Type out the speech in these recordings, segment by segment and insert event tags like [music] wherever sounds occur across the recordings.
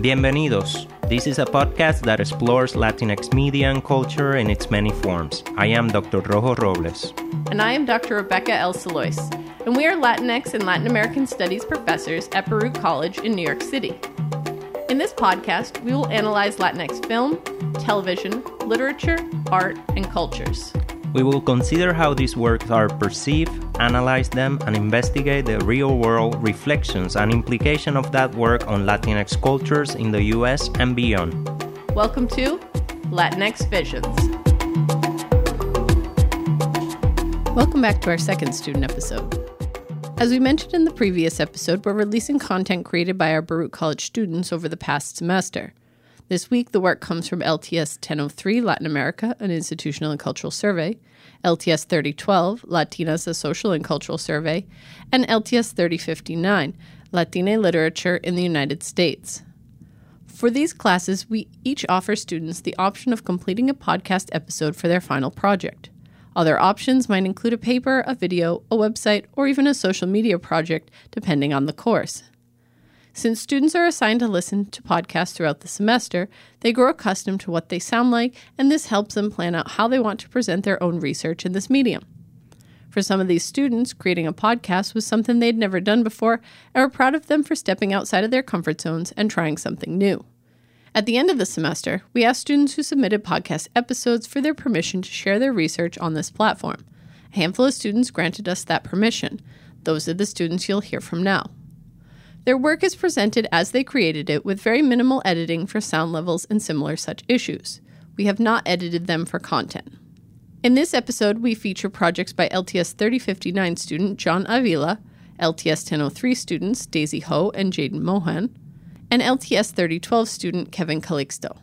Bienvenidos. This is a podcast that explores Latinx media and culture in its many forms. I am Dr. Rojo Robles. And I am Dr. Rebecca L. Salois. And we are Latinx and Latin American Studies professors at Baruch College in New York City. In this podcast, we will analyze Latinx film, television, literature, art, and cultures. We will consider how these works are perceived, analyze them, and investigate the real world reflections and implication of that work on Latinx cultures in the US and beyond. Welcome to Latinx Visions. Welcome back to our second student episode. As we mentioned in the previous episode, we're releasing content created by our Baruch College students over the past semester. This week, the work comes from LTS 1003 Latin America, an institutional and cultural survey, LTS 3012 Latinas, a social and cultural survey, and LTS 3059 Latina literature in the United States. For these classes, we each offer students the option of completing a podcast episode for their final project. Other options might include a paper, a video, a website, or even a social media project, depending on the course. Since students are assigned to listen to podcasts throughout the semester, they grow accustomed to what they sound like, and this helps them plan out how they want to present their own research in this medium. For some of these students, creating a podcast was something they'd never done before, and we're proud of them for stepping outside of their comfort zones and trying something new. At the end of the semester, we asked students who submitted podcast episodes for their permission to share their research on this platform. A handful of students granted us that permission. Those are the students you'll hear from now. Their work is presented as they created it with very minimal editing for sound levels and similar such issues. We have not edited them for content. In this episode, we feature projects by LTS 3059 student John Avila, LTS 1003 students Daisy Ho and Jaydin Mohan, and LTS 3012 student Kevin Calixto.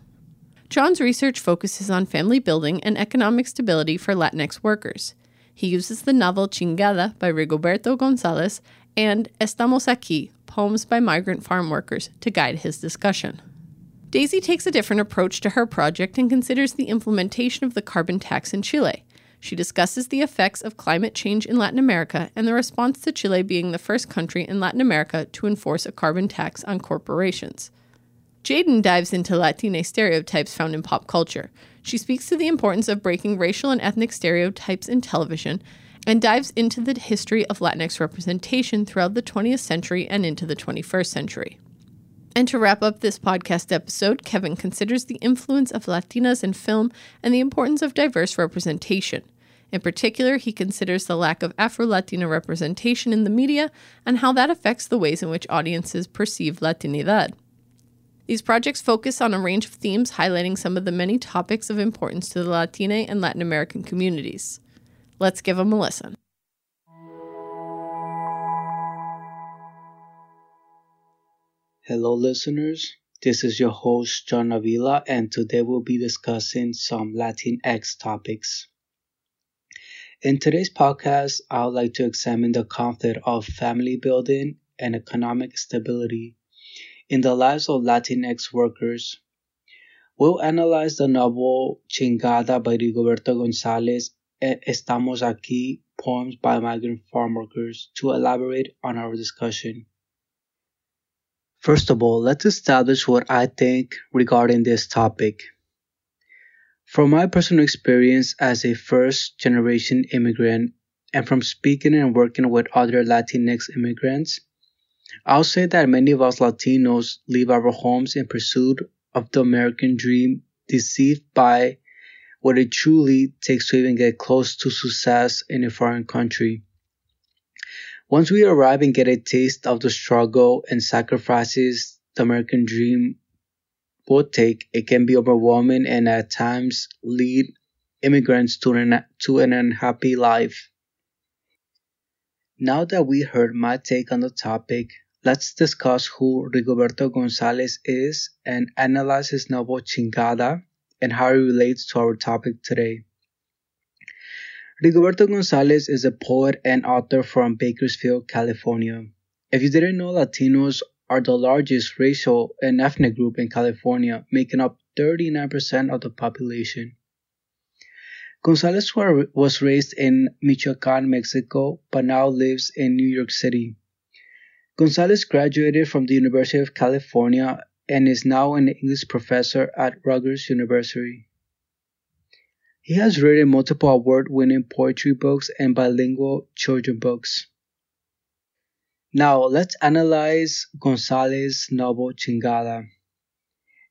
John's research focuses on family building and economic stability for Latinx workers. He uses the novel Chingada by Rigoberto Gonzalez and Estamos Aquí Poems by Migrant Farm Workers to guide his discussion. Daisy takes a different approach to her project and considers the implementation of the carbon tax in Chile. She discusses the effects of climate change in Latin America and the response to Chile being the first country in Latin America to enforce a carbon tax on corporations. Jaydin dives into Latina stereotypes found in pop culture. She speaks to the importance of breaking racial and ethnic stereotypes in television and dives into the history of Latinx representation throughout the 20th century and into the 21st century. And to wrap up this podcast episode, Kevin considers the influence of Latinas in film and the importance of diverse representation. In particular, he considers the lack of Afro Latina representation in the media and how that affects the ways in which audiences perceive Latinidad. These projects focus on a range of themes highlighting some of the many topics of importance to the Latina and Latin American communities. Let's give them a listen. Hello, listeners. This is your host, John Avila, and today we'll be discussing some Latinx topics. In today's podcast, I would like to examine the conflict of family building and economic stability in the lives of Latinx workers. We'll analyze the novel Chingada by Rigoberto Gonzalez Eh, estamos Aquí poems by migrant farm workers to elaborate on our discussion. First of all, let's establish what I think regarding this topic. From my personal experience as a first generation immigrant and from speaking and working with other Latinx immigrants, I'll say that many of us Latinos leave our homes in pursuit of the American dream, deceived by what it truly takes to even get close to success in a foreign country. Once we arrive and get a taste of the struggle and sacrifices the American dream will take, it can be overwhelming and at times lead immigrants to an, to an unhappy life. Now that we heard my take on the topic, let's discuss who Rigoberto Gonzalez is and analyze his novel Chingada and how it relates to our topic today. Rigoberto Gonzalez is a poet and author from Bakersfield, California. If you didn't know, Latinos are the largest racial and ethnic group in California, making up 39% of the population. Gonzalez was raised in Michoacan, Mexico, but now lives in New York City. Gonzalez graduated from the University of California and is now an English professor at Rutgers University. He has written multiple award winning poetry books and bilingual children books. Now, let's analyze Gonzalez's novel Chingada.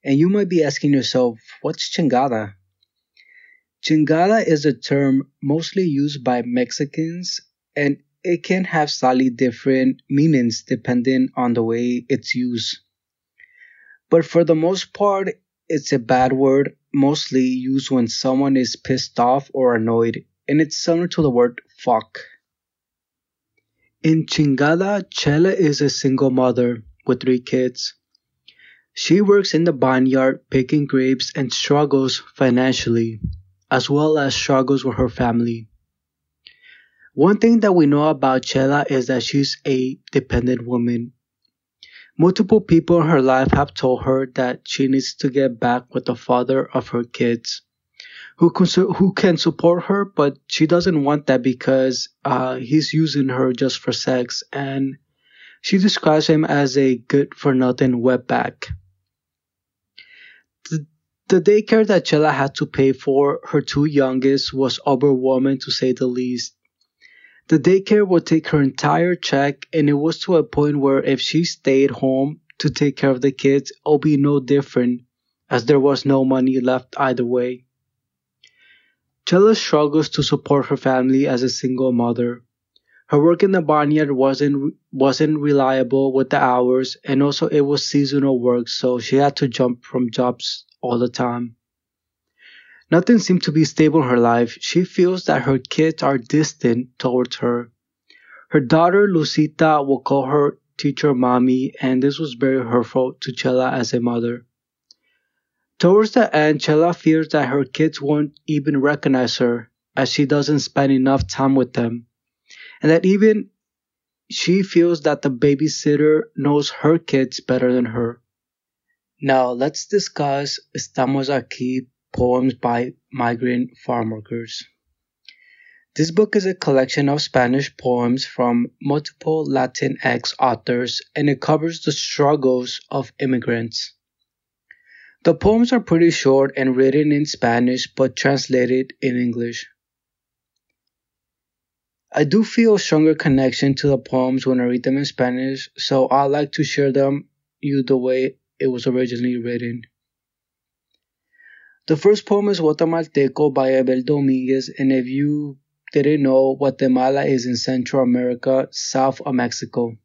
And you might be asking yourself, what's chingada? Chingada is a term mostly used by Mexicans and it can have slightly different meanings depending on the way it's used. But for the most part, it's a bad word mostly used when someone is pissed off or annoyed, and it's similar to the word fuck. In Chingada, Chela is a single mother with three kids. She works in the barnyard picking grapes and struggles financially, as well as struggles with her family. One thing that we know about Chela is that she's a dependent woman. Multiple people in her life have told her that she needs to get back with the father of her kids, who can, who can support her, but she doesn't want that because uh, he's using her just for sex, and she describes him as a good for nothing wetback. The, the daycare that Chela had to pay for her two youngest was overwhelming to say the least. The daycare would take her entire check, and it was to a point where if she stayed home to take care of the kids, it would be no different, as there was no money left either way. Chela struggles to support her family as a single mother. Her work in the barnyard wasn't wasn't reliable with the hours, and also it was seasonal work, so she had to jump from jobs all the time. Nothing seems to be stable in her life. She feels that her kids are distant towards her. Her daughter Lucita will call her teacher mommy, and this was very hurtful to Chela as a mother. Towards the end, Chela fears that her kids won't even recognize her, as she doesn't spend enough time with them, and that even she feels that the babysitter knows her kids better than her. Now let's discuss Estamos Aquí Poems by Migrant Farmworkers. This book is a collection of Spanish poems from multiple Latinx authors and it covers the struggles of immigrants. The poems are pretty short and written in Spanish but translated in English. I do feel a stronger connection to the poems when I read them in Spanish, so I like to share them you the way it was originally written. The first poem is Guatemalteco by Abel Dominguez, and if you didn't know, Guatemala is in Central America, south of Mexico.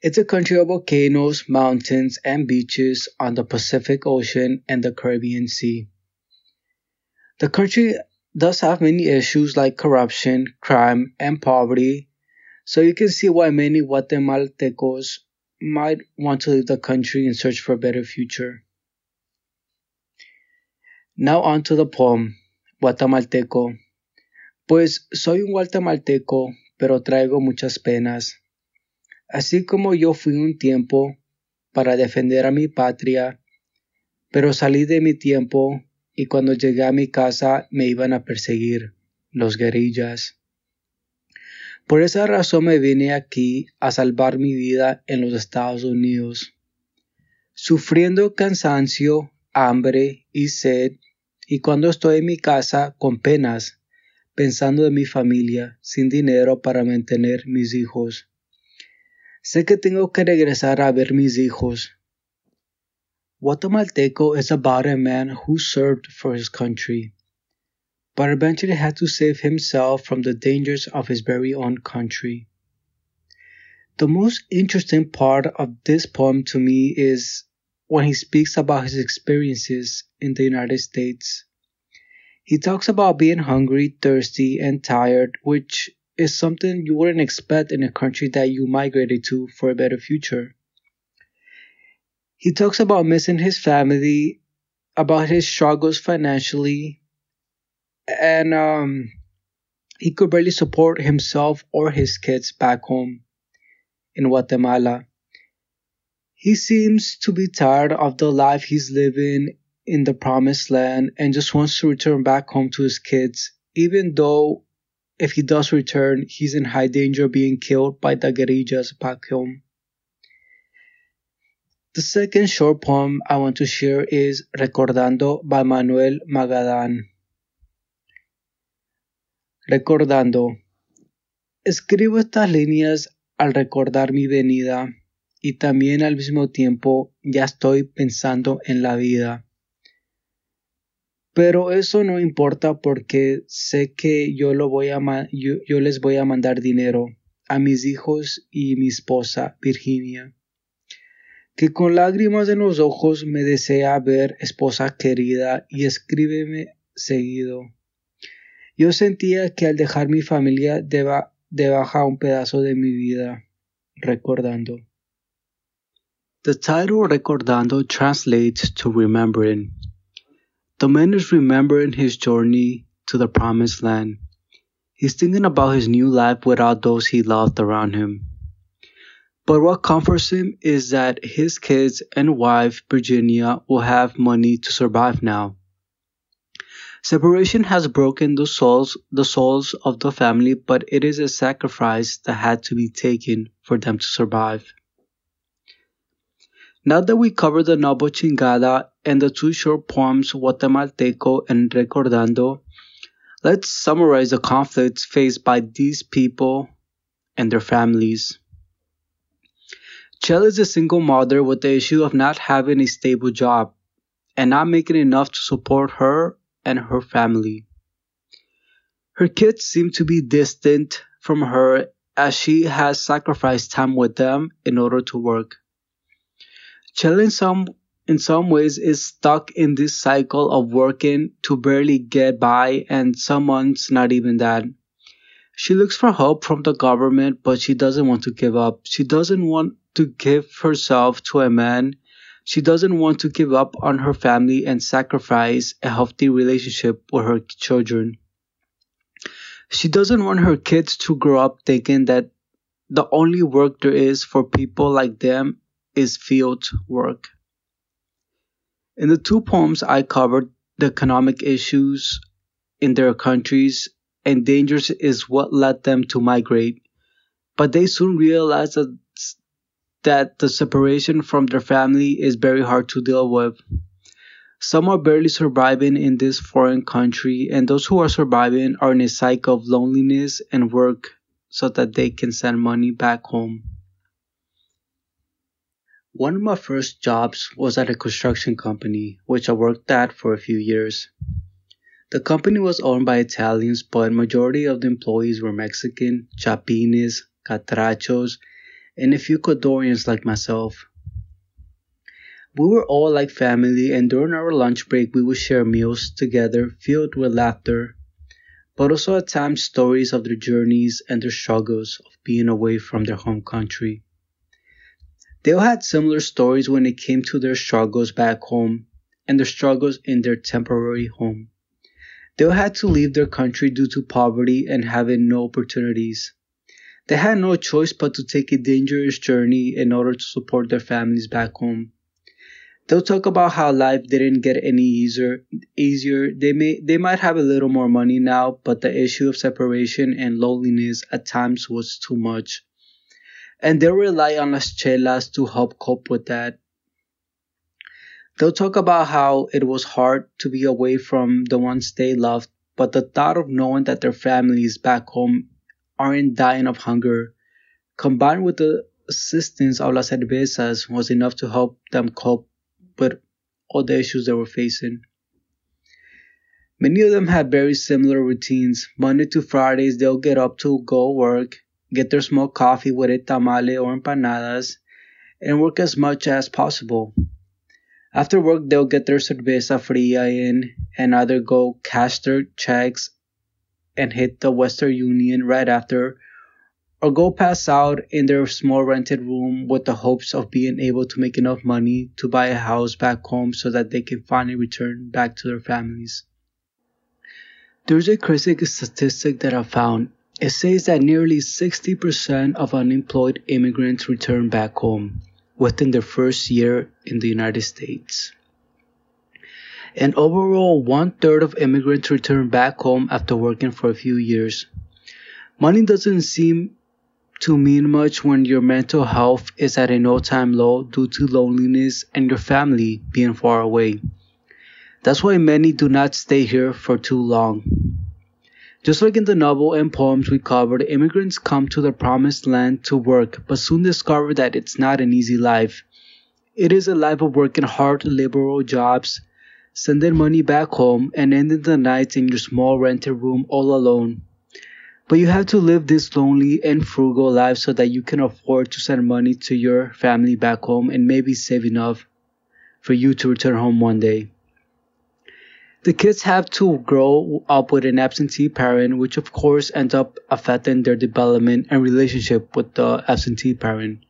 It's a country of volcanoes, mountains, and beaches on the Pacific Ocean and the Caribbean Sea. The country does have many issues like corruption, crime, and poverty, so you can see why many Guatemaltecos might want to leave the country in search for a better future. Now on to the poem, Guatemalteco. Pues soy un guatemalteco, pero traigo muchas penas. Así como yo fui un tiempo para defender a mi patria, pero salí de mi tiempo y cuando llegué a mi casa me iban a perseguir los guerrillas. Por esa razón me vine aquí a salvar mi vida en los Estados Unidos. Sufriendo cansancio, hambre y sed, y cuando estoy en mi casa con penas, pensando en mi familia, sin dinero para mantener mis hijos. Sé que tengo que regresar a ver mis hijos. Guatemalteco is about a man who served for his country, but eventually had to save himself from the dangers of his very own country. The most interesting part of this poem to me is when he speaks about his experiences in the United States. He talks about being hungry, thirsty, and tired, which is something you wouldn't expect in a country that you migrated to for a better future. He talks about missing his family, about his struggles financially, and um, he could barely support himself or his kids back home in Guatemala. He seems to be tired of the life he's living in the promised land and just wants to return back home to his kids, even though if he does return, he's in high danger of being killed by the guerrillas back home. The second short poem I want to share is Recordando by Manuel Magadan. Recordando. Escribo estas líneas al recordar mi venida y también al mismo tiempo ya estoy pensando en la vida. Pero eso no importa porque sé que yo, lo voy a yo, yo les voy a mandar dinero a mis hijos y mi esposa Virginia, que con lágrimas en los ojos me desea ver esposa querida y escríbeme seguido. Yo sentía que al dejar mi familia deba, debaja un pedazo de mi vida, recordando. The title Recordando translates to remembering. The man is remembering his journey to the promised land. He's thinking about his new life without those he loved around him. But what comforts him is that his kids and wife, Virginia, will have money to survive now. Separation has broken the souls, the souls of the family, but it is a sacrifice that had to be taken for them to survive. Now that we covered the novel Chingada and the two short poems Guatemalteco and Recordando, let's summarize the conflicts faced by these people and their families. Chell is a single mother with the issue of not having a stable job and not making enough to support her and her family. Her kids seem to be distant from her as she has sacrificed time with them in order to work. Chell in some in some ways is stuck in this cycle of working to barely get by and some months not even that. She looks for help from the government but she doesn't want to give up. She doesn't want to give herself to a man. She doesn't want to give up on her family and sacrifice a healthy relationship with her children. She doesn't want her kids to grow up thinking that the only work there is for people like them is field work. In the two poems, I covered the economic issues in their countries, and dangers is what led them to migrate. But they soon realized that, that the separation from their family is very hard to deal with. Some are barely surviving in this foreign country, and those who are surviving are in a cycle of loneliness and work so that they can send money back home. One of my first jobs was at a construction company, which I worked at for a few years. The company was owned by Italians, but majority of the employees were Mexican, Chapines, Catrachos, and a few Ecuadorians like myself. We were all like family, and during our lunch break, we would share meals together filled with laughter, but also at times stories of their journeys and their struggles of being away from their home country. They all had similar stories when it came to their struggles back home and their struggles in their temporary home. They all had to leave their country due to poverty and having no opportunities. They had no choice but to take a dangerous journey in order to support their families back home. They'll talk about how life didn't get any easier. Easier. They may they might have a little more money now, but the issue of separation and loneliness at times was too much and they rely on las chelas to help cope with that. They'll talk about how it was hard to be away from the ones they loved, but the thought of knowing that their families back home aren't dying of hunger, combined with the assistance of las cervezas, was enough to help them cope with all the issues they were facing. Many of them had very similar routines. Monday to Fridays, they'll get up to go work, get their small coffee with a tamale or empanadas, and work as much as possible. After work, they'll get their cerveza fria in and either go cash their checks and hit the Western Union right after, or go pass out in their small rented room with the hopes of being able to make enough money to buy a house back home so that they can finally return back to their families. There's a crazy statistic that I found it says that nearly 60% of unemployed immigrants return back home within their first year in the United States. And overall, one third of immigrants return back home after working for a few years. Money doesn't seem to mean much when your mental health is at an all time low due to loneliness and your family being far away. That's why many do not stay here for too long. Just like in the novel and poems we covered, immigrants come to the promised land to work, but soon discover that it's not an easy life. It is a life of working hard, liberal jobs, sending money back home, and ending the nights in your small rented room all alone. But you have to live this lonely and frugal life so that you can afford to send money to your family back home and maybe save enough for you to return home one day. The kids have to grow up with an absentee parent, which of course ends up affecting their development and relationship with the absentee parent.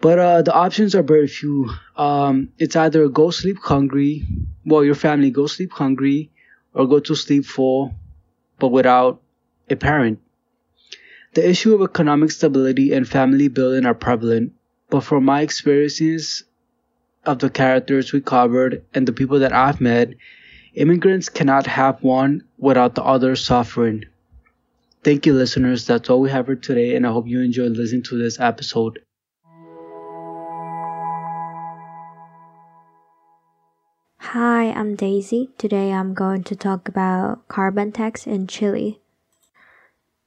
But uh, the options are very few. Um, it's either go sleep hungry, well, your family go sleep hungry, or go to sleep full, but without a parent. The issue of economic stability and family building are prevalent, but from my experiences of the characters we covered and the people that I've met, immigrants cannot have one without the other suffering. Thank you, listeners. That's all we have for today, and I hope you enjoyed listening to this episode. Hi, I'm Daisy. Today I'm going to talk about carbon tax in Chile.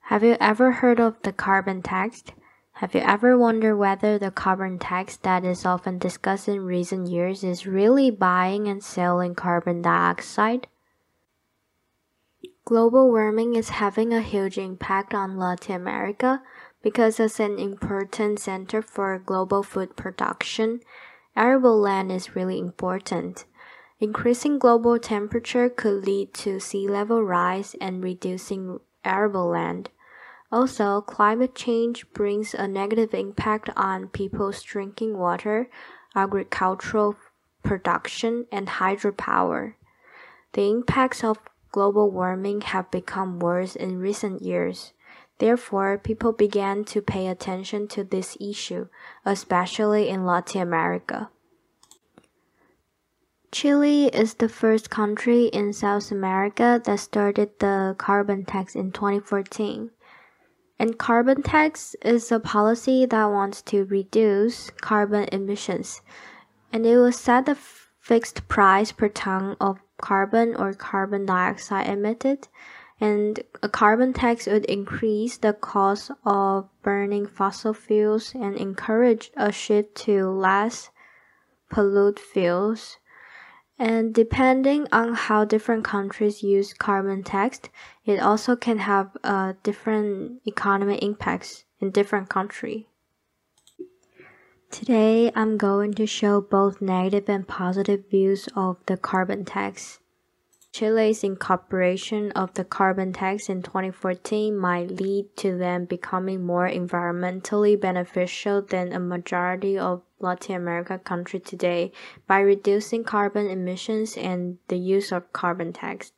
Have you ever heard of the carbon tax? Have you ever wondered whether the carbon tax that is often discussed in recent years is really buying and selling carbon dioxide? Global warming is having a huge impact on Latin America because as an important center for global food production, arable land is really important. Increasing global temperature could lead to sea level rise and reducing arable land. Also, climate change brings a negative impact on people's drinking water, agricultural production, and hydropower. The impacts of global warming have become worse in recent years. Therefore, people began to pay attention to this issue, especially in Latin America. Chile is the first country in South America that started the carbon tax in 2014. And carbon tax is a policy that wants to reduce carbon emissions. And it will set a fixed price per ton of carbon or carbon dioxide emitted. And a carbon tax would increase the cost of burning fossil fuels and encourage a shift to less pollute fuels. And depending on how different countries use carbon tax, it also can have uh, different economic impacts in different countries. Today, I'm going to show both negative and positive views of the carbon tax. Chile's incorporation of the carbon tax in 2014 might lead to them becoming more environmentally beneficial than a majority of Latin American countries today by reducing carbon emissions and the use of carbon tax.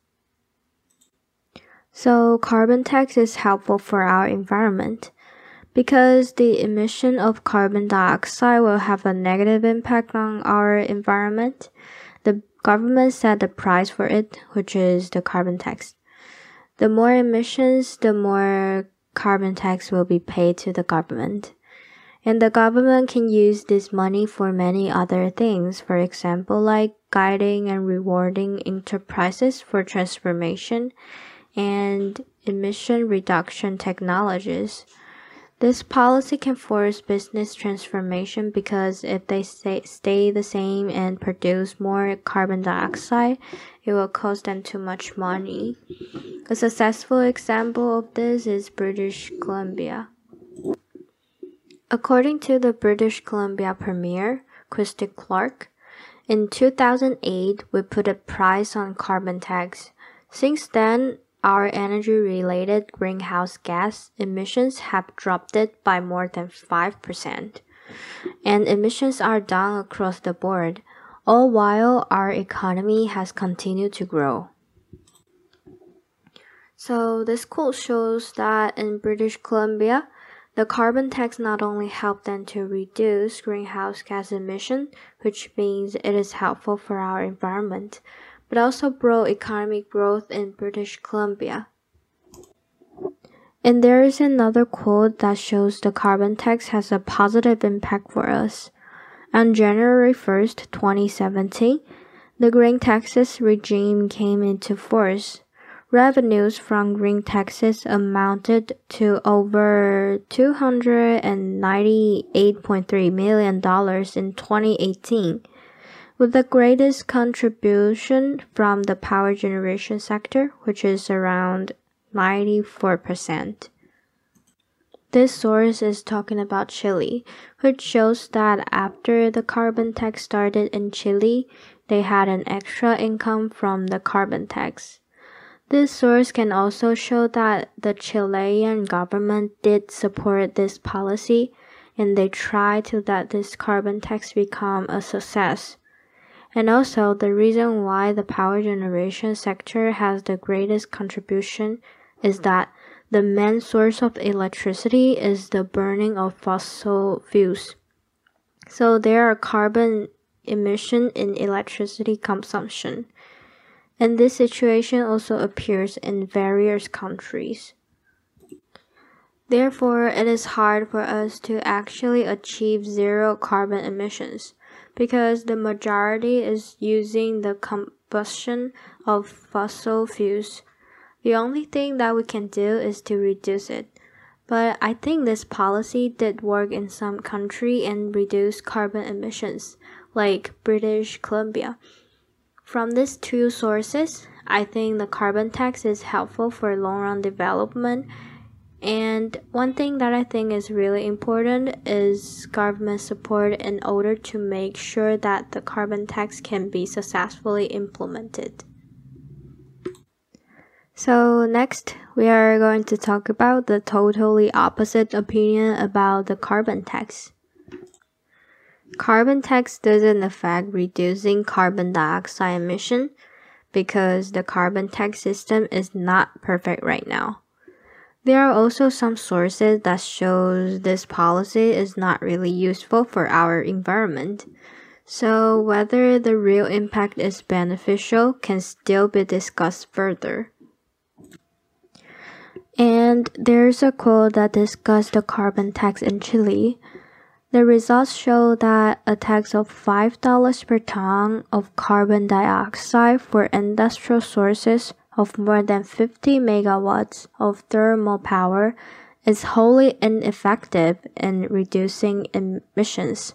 So, carbon tax is helpful for our environment because the emission of carbon dioxide will have a negative impact on our environment government set the price for it, which is the carbon tax. The more emissions, the more carbon tax will be paid to the government. And the government can use this money for many other things, for example, like guiding and rewarding enterprises for transformation and emission reduction technologies. This policy can force business transformation because if they stay, stay the same and produce more carbon dioxide, it will cost them too much money. A successful example of this is British Columbia. According to the British Columbia Premier, Christy Clark, in 2008 we put a price on carbon tax. Since then, our energy related greenhouse gas emissions have dropped by more than 5%. And emissions are down across the board, all while our economy has continued to grow. So, this quote shows that in British Columbia, the carbon tax not only helped them to reduce greenhouse gas emission, which means it is helpful for our environment, but also brought economic growth in British Columbia. And there is another quote that shows the carbon tax has a positive impact for us. On January 1st, 2017, the green taxes regime came into force. Revenues from green taxes amounted to over $298.3 million in 2018, with the greatest contribution from the power generation sector, which is around 94%. This source is talking about Chile, which shows that after the carbon tax started in Chile, they had an extra income from the carbon tax. This source can also show that the Chilean government did support this policy and they tried to let this carbon tax become a success. And also, the reason why the power generation sector has the greatest contribution is hmm. that the main source of electricity is the burning of fossil fuels. So there are carbon emission in electricity consumption and this situation also appears in various countries. Therefore, it is hard for us to actually achieve zero carbon emissions because the majority is using the combustion of fossil fuels. The only thing that we can do is to reduce it. But I think this policy did work in some country and reduce carbon emissions, like British Columbia. From these two sources, I think the carbon tax is helpful for long run development. And one thing that I think is really important is government support in order to make sure that the carbon tax can be successfully implemented. So, next, we are going to talk about the totally opposite opinion about the carbon tax. Carbon tax doesn't affect reducing carbon dioxide emission because the carbon tax system is not perfect right now. There are also some sources that shows this policy is not really useful for our environment. So whether the real impact is beneficial can still be discussed further. And there's a quote that discussed the carbon tax in Chile the results show that a tax of $5 per ton of carbon dioxide for industrial sources of more than 50 megawatts of thermal power is wholly ineffective in reducing emissions.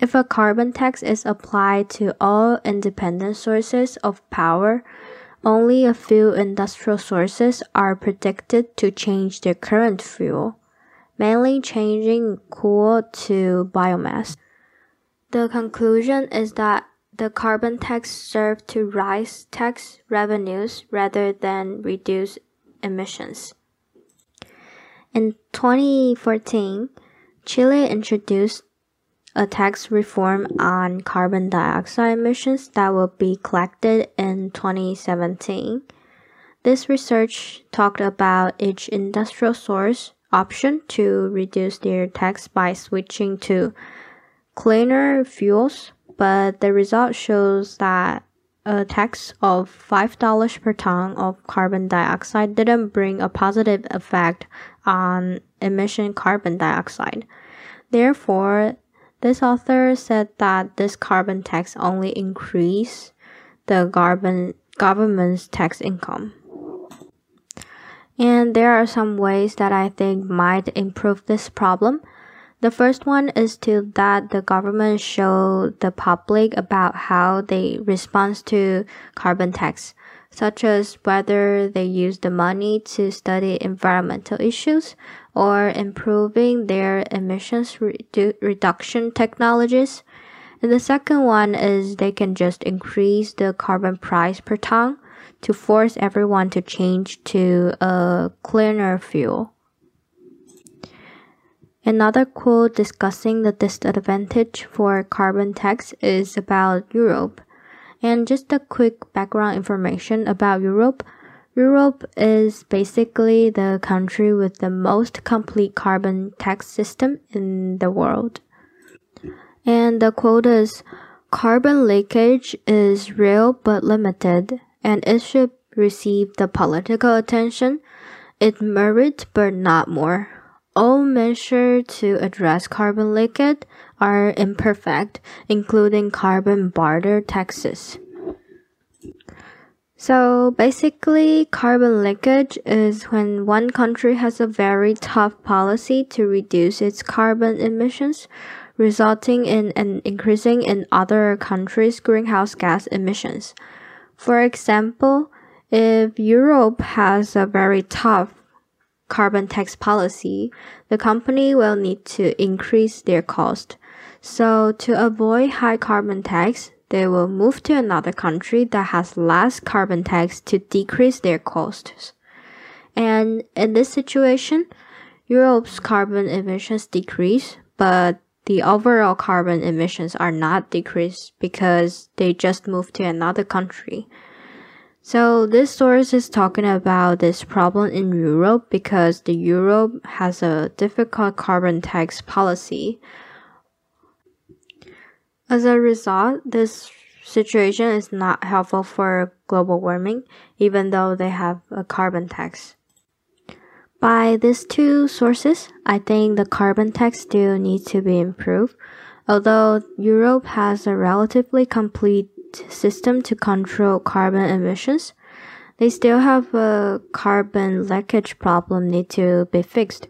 If a carbon tax is applied to all independent sources of power, only a few industrial sources are predicted to change their current fuel mainly changing coal to biomass. The conclusion is that the carbon tax served to raise tax revenues rather than reduce emissions. In 2014, Chile introduced a tax reform on carbon dioxide emissions that will be collected in 2017. This research talked about each industrial source option to reduce their tax by switching to cleaner fuels, but the result shows that a tax of $5 per ton of carbon dioxide didn't bring a positive effect on emission carbon dioxide. Therefore, this author said that this carbon tax only increased the carbon government's tax income. And there are some ways that I think might improve this problem. The first one is to that the government show the public about how they respond to carbon tax, such as whether they use the money to study environmental issues or improving their emissions redu- reduction technologies. And the second one is they can just increase the carbon price per ton to force everyone to change to a cleaner fuel. Another quote discussing the disadvantage for carbon tax is about Europe. And just a quick background information about Europe. Europe is basically the country with the most complete carbon tax system in the world. And the quote is Carbon leakage is real but limited and it should receive the political attention it merits but not more. All measures to address carbon leakage are imperfect, including carbon border taxes. So basically, carbon leakage is when one country has a very tough policy to reduce its carbon emissions, resulting in an increasing in other countries' greenhouse gas emissions. For example, if Europe has a very tough carbon tax policy, the company will need to increase their cost. So to avoid high carbon tax, they will move to another country that has less carbon tax to decrease their costs. And in this situation, Europe's carbon emissions decrease, but the overall carbon emissions are not decreased because they just moved to another country. So this source is talking about this problem in Europe because the Europe has a difficult carbon tax policy as a result, this situation is not helpful for global warming, even though they have a carbon tax. By these two sources, I think the carbon tax still needs to be improved. Although Europe has a relatively complete system to control carbon emissions, they still have a carbon leakage problem need to be fixed.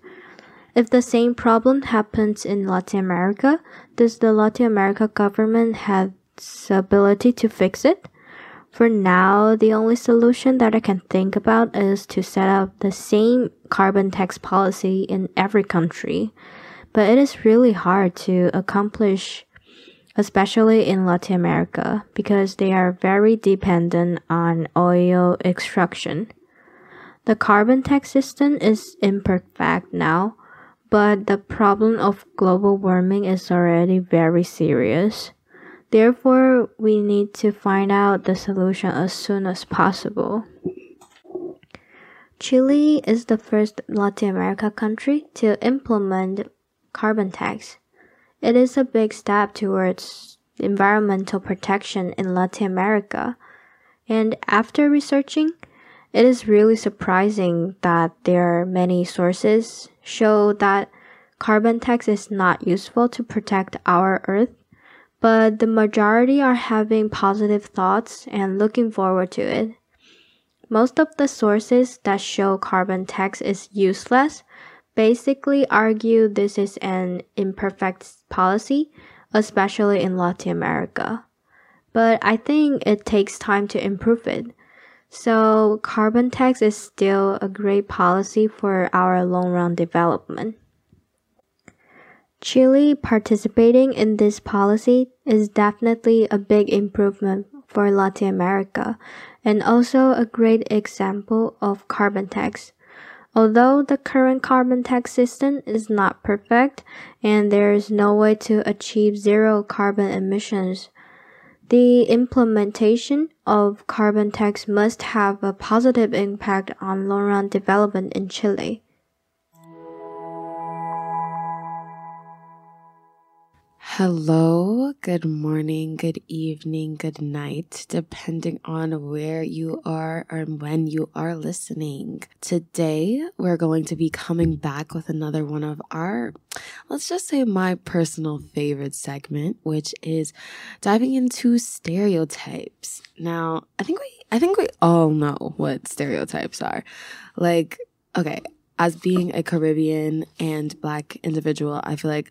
If the same problem happens in Latin America, does the Latin America government have the ability to fix it? For now, the only solution that I can think about is to set up the same carbon tax policy in every country. But it is really hard to accomplish, especially in Latin America, because they are very dependent on oil extraction. The carbon tax system is imperfect now, but the problem of global warming is already very serious. Therefore, we need to find out the solution as soon as possible. Chile is the first Latin America country to implement carbon tax. It is a big step towards environmental protection in Latin America. And after researching, it is really surprising that there are many sources show that carbon tax is not useful to protect our earth, but the majority are having positive thoughts and looking forward to it. Most of the sources that show carbon tax is useless basically argue this is an imperfect policy, especially in Latin America. But I think it takes time to improve it. So carbon tax is still a great policy for our long run development. Chile participating in this policy is definitely a big improvement for Latin America and also a great example of carbon tax. Although the current carbon tax system is not perfect and there is no way to achieve zero carbon emissions, the implementation of carbon tax must have a positive impact on long run development in Chile. Hello, good morning, good evening, good night, depending on where you are or when you are listening. Today, we're going to be coming back with another one of our, let's just say, my personal favorite segment, which is diving into stereotypes. Now, I think we, I think we all know what stereotypes are. Like, okay, as being a Caribbean and Black individual, I feel like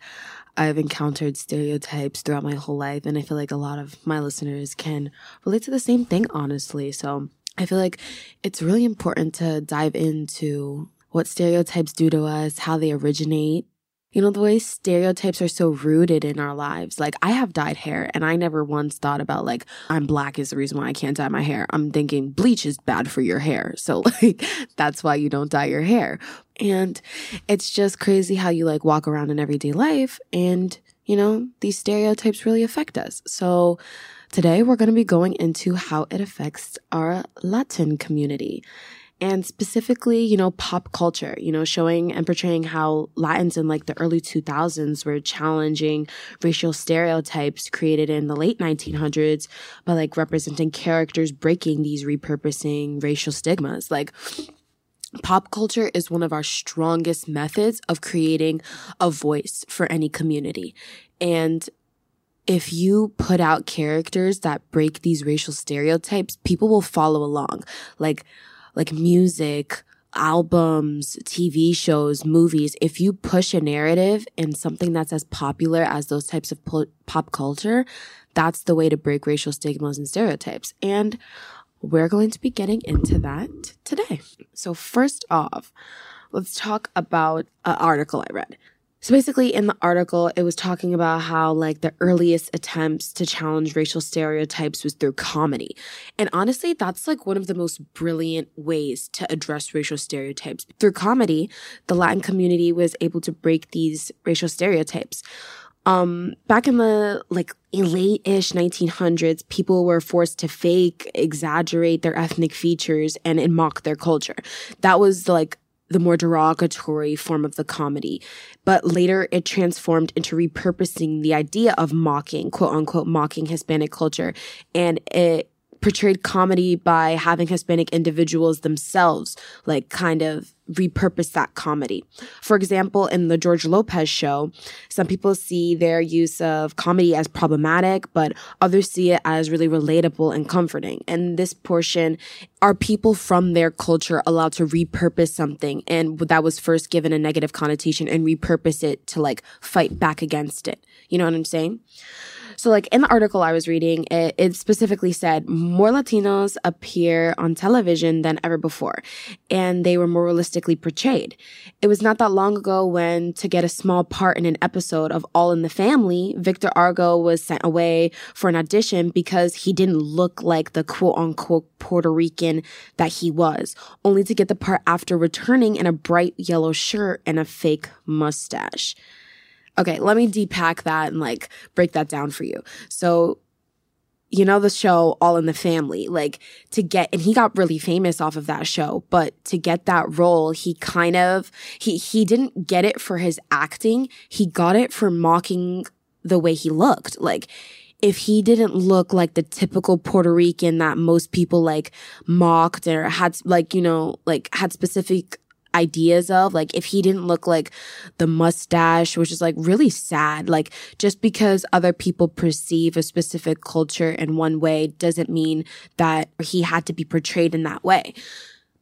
I've encountered stereotypes throughout my whole life, and I feel like a lot of my listeners can relate to the same thing, honestly. So I feel like it's really important to dive into what stereotypes do to us, how they originate, you know, the way stereotypes are so rooted in our lives. Like, I have dyed hair, and I never once thought about, like, I'm black is the reason why I can't dye my hair. I'm thinking bleach is bad for your hair. [laughs] So, like, that's why you don't dye your hair. And it's just crazy how you, like, walk around in everyday life, and, you know, these stereotypes really affect us. So, today we're going to be going into how it affects our Latin community and specifically, you know, pop culture, you know, showing and portraying how Latins in like the early 2000s were challenging racial stereotypes created in the late 1900s by like representing characters breaking these repurposing racial stigmas. Like, Pop culture is one of our strongest methods of creating a voice for any community. And if you put out characters that break these racial stereotypes, people will follow along. Like, like music, albums, TV shows, movies, if you push a narrative in something that's as popular as those types of pop culture, that's the way to break racial stigmas and stereotypes. And we're going to be getting into that today. So, first off, let's talk about an article I read. So basically in the article, it was talking about how like the earliest attempts to challenge racial stereotypes was through comedy. And honestly, that's like one of the most brilliant ways to address racial stereotypes. Through comedy, the Latin community was able to break these racial stereotypes. Um, back in the like late-ish 1900s, people were forced to fake, exaggerate their ethnic features and, and mock their culture. That was like the more derogatory form of the comedy. But later it transformed into repurposing the idea of mocking, quote unquote, mocking Hispanic culture. And it portrayed comedy by having Hispanic individuals themselves, like kind of repurpose that comedy. For example, in the George Lopez show, some people see their use of comedy as problematic, but others see it as really relatable and comforting. And this portion are people from their culture allowed to repurpose something and that was first given a negative connotation and repurpose it to like fight back against it. You know what I'm saying? So, like in the article I was reading, it, it specifically said more Latinos appear on television than ever before, and they were more realistically portrayed. It was not that long ago when, to get a small part in an episode of All in the Family, Victor Argo was sent away for an audition because he didn't look like the quote unquote Puerto Rican that he was, only to get the part after returning in a bright yellow shirt and a fake mustache. Okay, let me depack that and like break that down for you. So, you know, the show All in the Family, like to get, and he got really famous off of that show, but to get that role, he kind of, he, he didn't get it for his acting. He got it for mocking the way he looked. Like, if he didn't look like the typical Puerto Rican that most people like mocked or had like, you know, like had specific ideas of like if he didn't look like the mustache which is like really sad like just because other people perceive a specific culture in one way doesn't mean that he had to be portrayed in that way.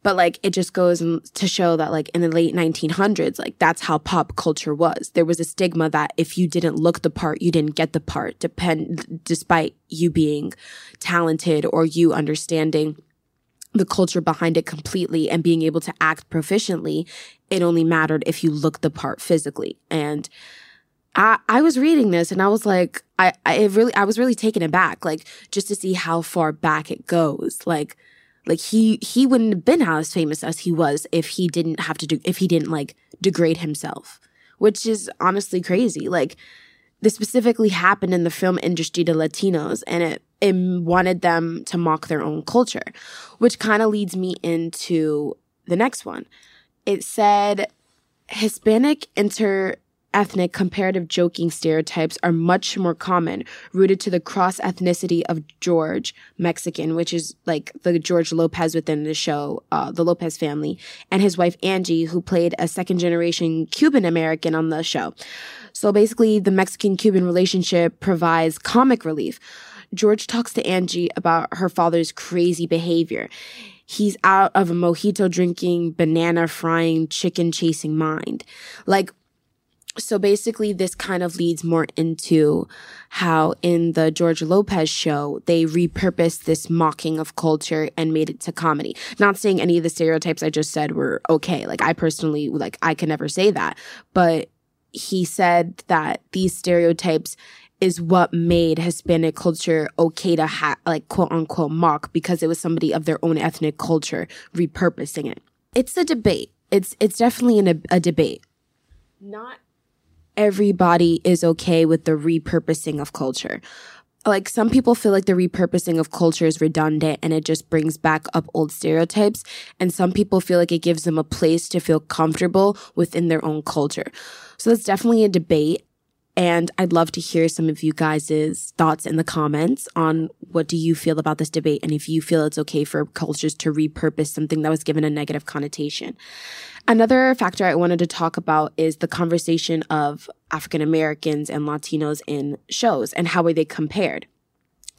But like it just goes to show that like in the late 1900s like that's how pop culture was. There was a stigma that if you didn't look the part you didn't get the part depend despite you being talented or you understanding the culture behind it completely and being able to act proficiently, it only mattered if you looked the part physically. And I, I was reading this and I was like, I, I really, I was really taken aback, like just to see how far back it goes. Like, like he, he wouldn't have been as famous as he was if he didn't have to do, if he didn't like degrade himself, which is honestly crazy. Like, this specifically happened in the film industry to Latinos and it, it wanted them to mock their own culture, which kind of leads me into the next one. It said Hispanic inter ethnic comparative joking stereotypes are much more common, rooted to the cross ethnicity of George, Mexican, which is like the George Lopez within the show, uh, the Lopez family, and his wife Angie, who played a second generation Cuban American on the show. So basically, the Mexican Cuban relationship provides comic relief. George talks to Angie about her father's crazy behavior. He's out of a mojito drinking, banana frying, chicken chasing mind. Like, so basically, this kind of leads more into how in the George Lopez show, they repurposed this mocking of culture and made it to comedy. Not saying any of the stereotypes I just said were okay. Like, I personally, like, I can never say that. But he said that these stereotypes is what made Hispanic culture okay to ha- like quote unquote mock because it was somebody of their own ethnic culture repurposing it. It's a debate. It's it's definitely an, a, a debate. Not everybody is okay with the repurposing of culture. Like some people feel like the repurposing of culture is redundant and it just brings back up old stereotypes. And some people feel like it gives them a place to feel comfortable within their own culture. So that's definitely a debate. And I'd love to hear some of you guys' thoughts in the comments on what do you feel about this debate and if you feel it's okay for cultures to repurpose something that was given a negative connotation. Another factor I wanted to talk about is the conversation of African Americans and Latinos in shows and how are they compared.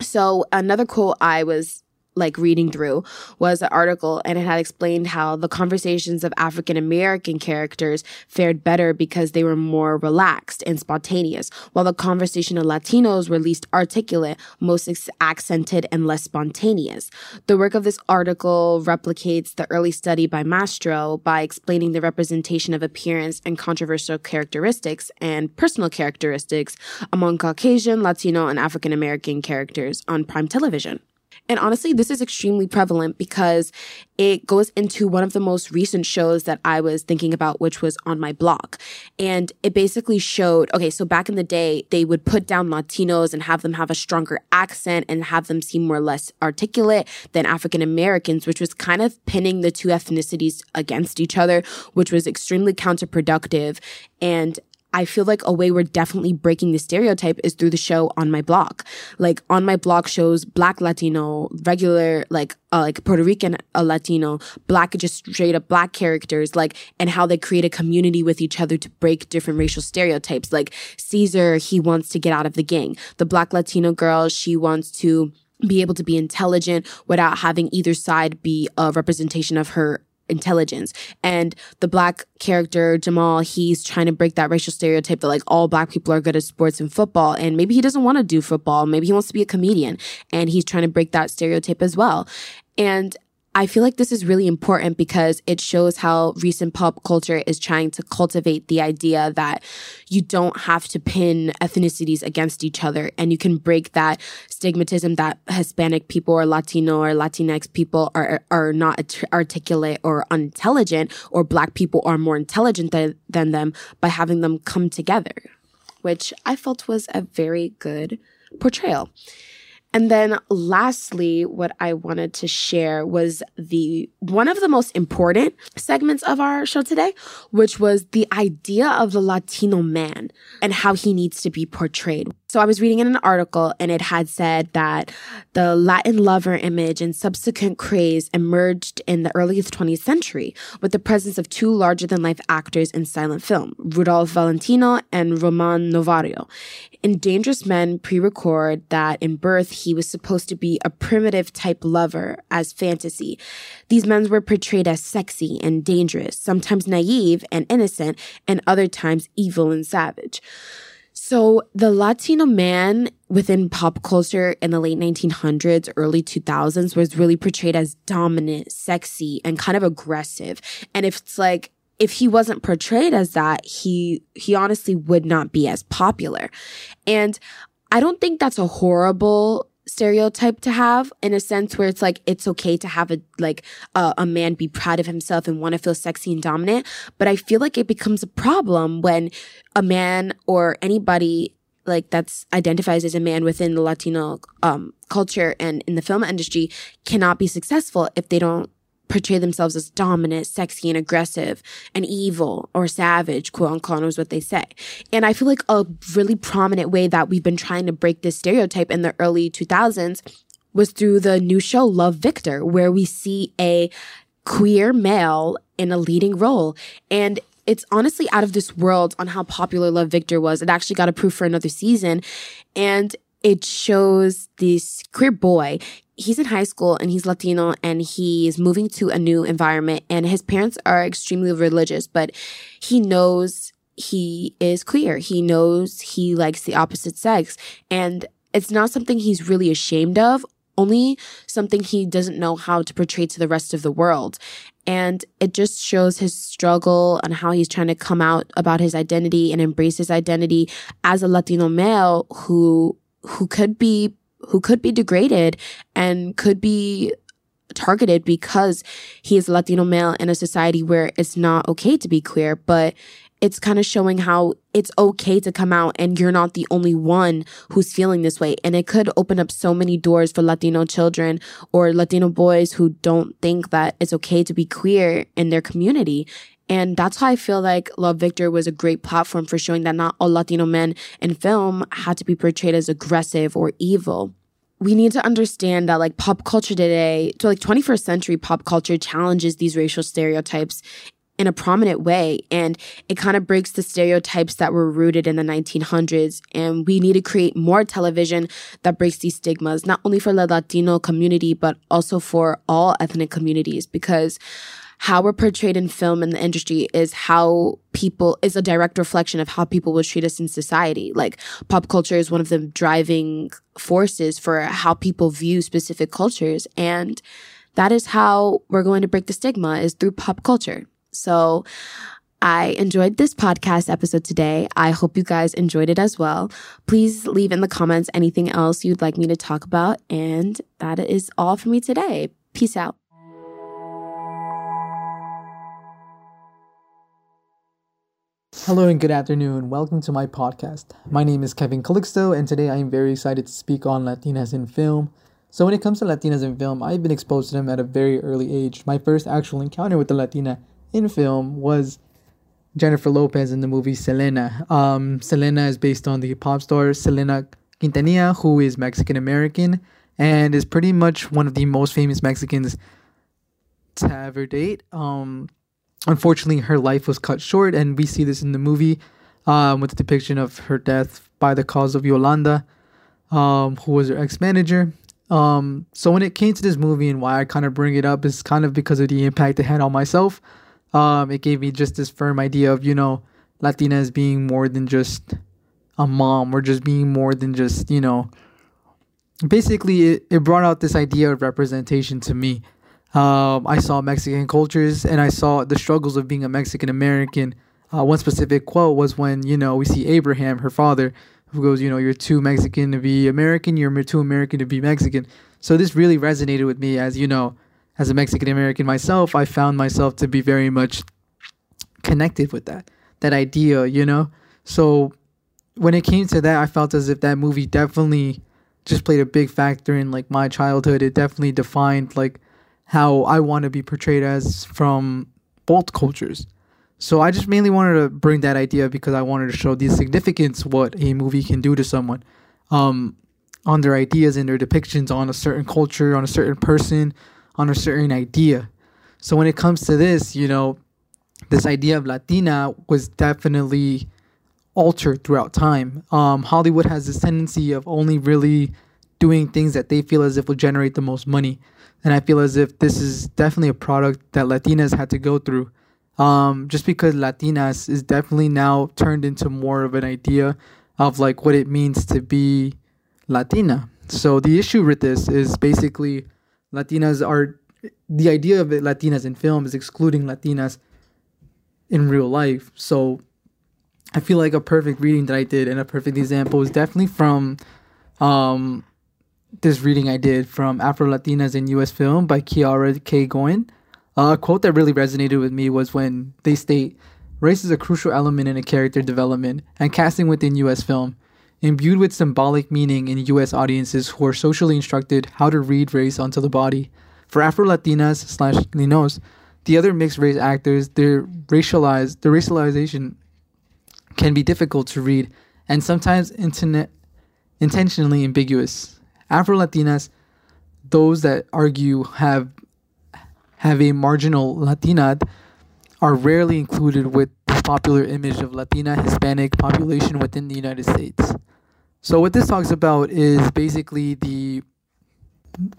So another quote I was like reading through was an article and it had explained how the conversations of African American characters fared better because they were more relaxed and spontaneous, while the conversation of Latinos were least articulate, most accented, and less spontaneous. The work of this article replicates the early study by Mastro by explaining the representation of appearance and controversial characteristics and personal characteristics among Caucasian, Latino, and African American characters on prime television. And honestly, this is extremely prevalent because it goes into one of the most recent shows that I was thinking about, which was On My Block. And it basically showed, okay, so back in the day, they would put down Latinos and have them have a stronger accent and have them seem more or less articulate than African Americans, which was kind of pinning the two ethnicities against each other, which was extremely counterproductive. And I feel like a way we're definitely breaking the stereotype is through the show On My Block. Like On My Block shows black Latino, regular like uh, like Puerto Rican uh, Latino, black just straight up black characters, like and how they create a community with each other to break different racial stereotypes. Like Cesar, he wants to get out of the gang. The black Latino girl, she wants to be able to be intelligent without having either side be a representation of her intelligence. And the black character, Jamal, he's trying to break that racial stereotype that like all black people are good at sports and football. And maybe he doesn't want to do football. Maybe he wants to be a comedian and he's trying to break that stereotype as well. And I feel like this is really important because it shows how recent pop culture is trying to cultivate the idea that you don't have to pin ethnicities against each other and you can break that stigmatism that Hispanic people or Latino or Latinx people are, are not articulate or unintelligent or black people are more intelligent than, than them by having them come together, which I felt was a very good portrayal. And then lastly, what I wanted to share was the one of the most important segments of our show today, which was the idea of the Latino man and how he needs to be portrayed. So I was reading in an article and it had said that the Latin lover image and subsequent craze emerged in the early 20th century with the presence of two larger than life actors in silent film, Rudolph Valentino and Ramon Novarro. In Dangerous Men pre-record that in birth he was supposed to be a primitive type lover as fantasy. These men were portrayed as sexy and dangerous, sometimes naive and innocent, and other times evil and savage. So the Latino man within pop culture in the late 1900s, early 2000s was really portrayed as dominant, sexy, and kind of aggressive. And if it's like, if he wasn't portrayed as that, he, he honestly would not be as popular. And I don't think that's a horrible stereotype to have in a sense where it's like it's okay to have a like uh, a man be proud of himself and want to feel sexy and dominant but i feel like it becomes a problem when a man or anybody like that's identifies as a man within the latino um, culture and in the film industry cannot be successful if they don't portray themselves as dominant, sexy, and aggressive, and evil or savage, quote unquote, is what they say. And I feel like a really prominent way that we've been trying to break this stereotype in the early 2000s was through the new show Love Victor, where we see a queer male in a leading role. And it's honestly out of this world on how popular Love Victor was. It actually got approved for another season. And it shows this queer boy he's in high school and he's Latino and he's moving to a new environment and his parents are extremely religious, but he knows he is queer. He knows he likes the opposite sex and it's not something he's really ashamed of, only something he doesn't know how to portray to the rest of the world. And it just shows his struggle and how he's trying to come out about his identity and embrace his identity as a Latino male who who could be who could be degraded and could be targeted because he is a Latino male in a society where it's not okay to be queer, but it's kind of showing how it's okay to come out and you're not the only one who's feeling this way. And it could open up so many doors for Latino children or Latino boys who don't think that it's okay to be queer in their community. And that's how I feel like Love Victor was a great platform for showing that not all Latino men in film had to be portrayed as aggressive or evil we need to understand that like pop culture today, so like 21st century pop culture challenges these racial stereotypes in a prominent way. And it kind of breaks the stereotypes that were rooted in the 1900s. And we need to create more television that breaks these stigmas, not only for the Latino community, but also for all ethnic communities, because how we're portrayed in film and the industry is how people is a direct reflection of how people will treat us in society. Like pop culture is one of the driving forces for how people view specific cultures. And that is how we're going to break the stigma is through pop culture. So I enjoyed this podcast episode today. I hope you guys enjoyed it as well. Please leave in the comments anything else you'd like me to talk about. And that is all for me today. Peace out. Hello and good afternoon. Welcome to my podcast. My name is Kevin Calixto, and today I am very excited to speak on Latinas in film. So, when it comes to Latinas in film, I've been exposed to them at a very early age. My first actual encounter with the Latina in film was Jennifer Lopez in the movie Selena. Um, Selena is based on the pop star Selena Quintanilla, who is Mexican American and is pretty much one of the most famous Mexicans to ever date. Um, unfortunately, her life was cut short, and we see this in the movie um, with the depiction of her death by the cause of Yolanda, um, who was her ex manager. Um, so when it came to this movie and why I kind of bring it up is kind of because of the impact it had on myself. Um, it gave me just this firm idea of, you know, Latinas being more than just a mom or just being more than just, you know, basically it, it brought out this idea of representation to me. Um, I saw Mexican cultures and I saw the struggles of being a Mexican American. Uh, one specific quote was when, you know, we see Abraham, her father, who goes, you know, you're too Mexican to be American, you're too American to be Mexican. So this really resonated with me as, you know, as a Mexican American myself, I found myself to be very much connected with that that idea, you know. So when it came to that, I felt as if that movie definitely just played a big factor in like my childhood. It definitely defined like how I want to be portrayed as from both cultures. So I just mainly wanted to bring that idea because I wanted to show the significance what a movie can do to someone. Um, on their ideas and their depictions on a certain culture, on a certain person, on a certain idea. So when it comes to this, you know, this idea of Latina was definitely altered throughout time. Um, Hollywood has this tendency of only really doing things that they feel as if will generate the most money. And I feel as if this is definitely a product that Latinas had to go through. Um, just because Latinas is definitely now turned into more of an idea of like what it means to be Latina. So the issue with this is basically Latinas are the idea of it, Latinas in film is excluding Latinas in real life. So I feel like a perfect reading that I did and a perfect example is definitely from um, this reading I did from Afro Latinas in US film by Keara K. Goin. Uh, a quote that really resonated with me was when they state, Race is a crucial element in a character development and casting within US film imbued with symbolic meaning in US audiences who are socially instructed how to read race onto the body. For Afro Latinas slash Linos, the other mixed race actors, their racialized their racialization can be difficult to read and sometimes internet, intentionally ambiguous. Afro Latinas, those that argue have have a marginal Latina, are rarely included with the popular image of Latina Hispanic population within the United States. So what this talks about is basically the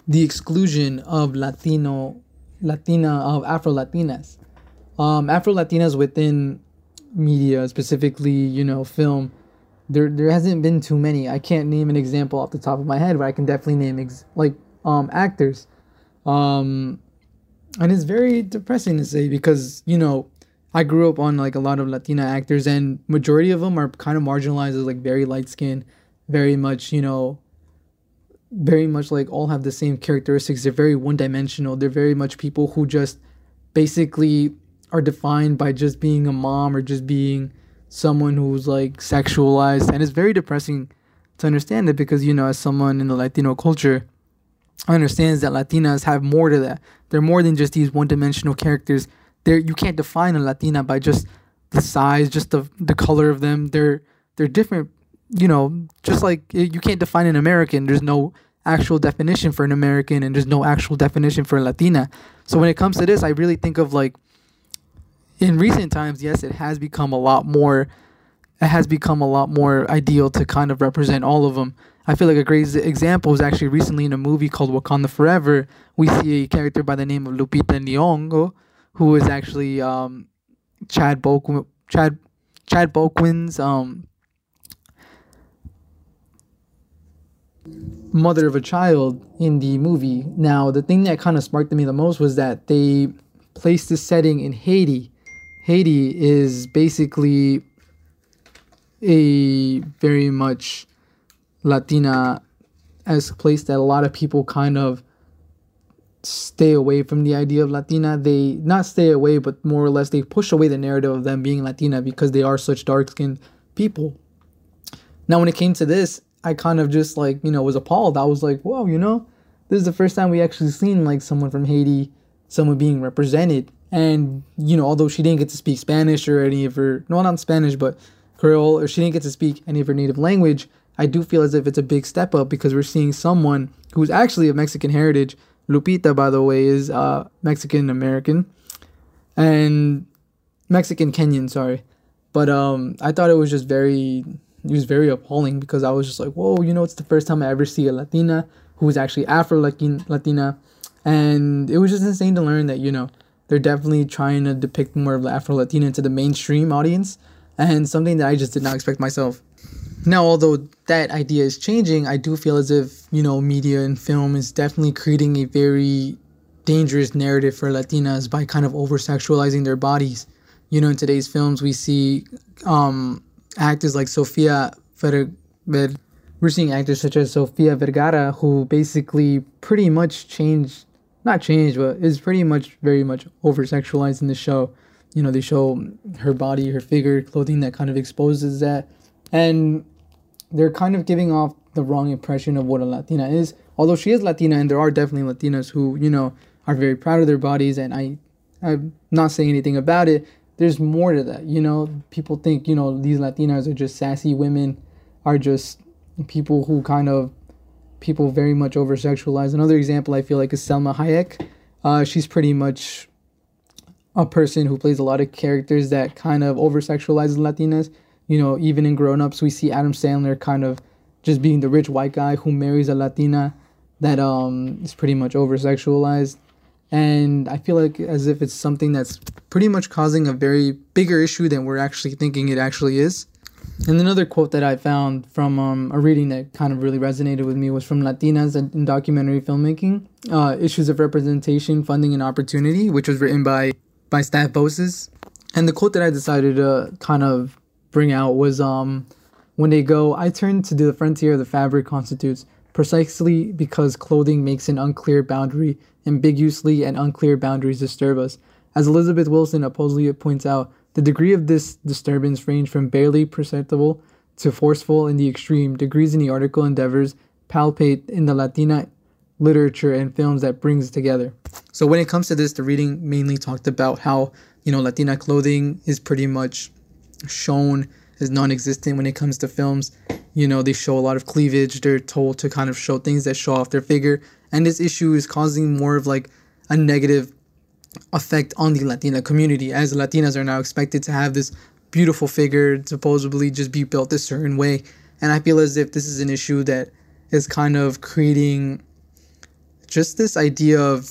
the exclusion of Latino Latina of Afro Latinas. Um, Afro Latinas within media, specifically, you know, film, there there hasn't been too many. I can't name an example off the top of my head, but I can definitely name ex- like um actors. Um and it's very depressing to say because, you know, I grew up on like a lot of Latina actors and majority of them are kind of marginalized as like very light skinned very much, you know, very much like all have the same characteristics. They're very one dimensional. They're very much people who just basically are defined by just being a mom or just being someone who's like sexualized. And it's very depressing to understand it because, you know, as someone in the Latino culture, understands that Latinas have more to that. They're more than just these one dimensional characters. They're you can't define a Latina by just the size, just the the color of them. They're they're different you know, just like you can't define an American, there's no actual definition for an American and there's no actual definition for a Latina. So when it comes to this, I really think of like in recent times, yes, it has become a lot more it has become a lot more ideal to kind of represent all of them. I feel like a great example is actually recently in a movie called Wakanda Forever. We see a character by the name of Lupita Nyong'o, who is actually um, Chad Boquin, Chad Chad Boquin's um, mother of a child in the movie. Now, the thing that kind of sparked me the most was that they placed this setting in Haiti. Haiti is basically a very much Latina as place that a lot of people kind of stay away from the idea of Latina. They not stay away, but more or less they push away the narrative of them being Latina because they are such dark skinned people. Now, when it came to this, I kind of just like, you know, was appalled. I was like, whoa, you know, this is the first time we actually seen like someone from Haiti, someone being represented. And, you know, although she didn't get to speak Spanish or any of her, no, not Spanish, but Creole, or she didn't get to speak any of her native language, I do feel as if it's a big step up because we're seeing someone who's actually of Mexican heritage. Lupita, by the way, is uh, Mexican American and Mexican Kenyan, sorry. But um, I thought it was just very it was very appalling because I was just like, whoa, you know, it's the first time I ever see a Latina who is actually Afro Latin Latina, and it was just insane to learn that you know they're definitely trying to depict more of the Afro Latina into the mainstream audience, and something that I just did not expect myself. Now, although that idea is changing, I do feel as if you know media and film is definitely creating a very dangerous narrative for Latinas by kind of over sexualizing their bodies. You know, in today's films, we see um, actors like Sofia Ver- Ver- we're seeing actors such as Sofia Vergara who basically pretty much changed not changed but it's pretty much very much over sexualized in the show. You know they show her body her figure clothing that kind of exposes that. And they're kind of giving off the wrong impression of what a latina is. Although she is latina and there are definitely latinas who you know are very proud of their bodies and i i'm not saying anything about it. There's more to that. You know, people think, you know, these Latinas are just sassy women, are just people who kind of people very much over sexualize. Another example I feel like is Salma Hayek. Uh, she's pretty much a person who plays a lot of characters that kind of over sexualizes Latinas. You know, even in Grown Ups, we see Adam Sandler kind of just being the rich white guy who marries a Latina that um is pretty much over sexualized and I feel like as if it's something that's pretty much causing a very bigger issue than we're actually thinking it actually is. And another quote that I found from um, a reading that kind of really resonated with me was from Latinas in documentary filmmaking, uh, Issues of Representation, Funding, and Opportunity, which was written by, by Steph Boses. And the quote that I decided to kind of bring out was um, when they go, I turn to the frontier the fabric constitutes precisely because clothing makes an unclear boundary, ambiguously and unclear boundaries disturb us. As Elizabeth Wilson appositely points out, the degree of this disturbance range from barely perceptible to forceful in the extreme. Degrees in the article endeavors palpate in the Latina literature and films that brings together. So when it comes to this, the reading mainly talked about how, you know, Latina clothing is pretty much shown as non-existent when it comes to films. You know, they show a lot of cleavage. They're told to kind of show things that show off their figure, and this issue is causing more of like a negative effect on the Latina community, as Latinas are now expected to have this beautiful figure, supposedly just be built a certain way. And I feel as if this is an issue that is kind of creating just this idea of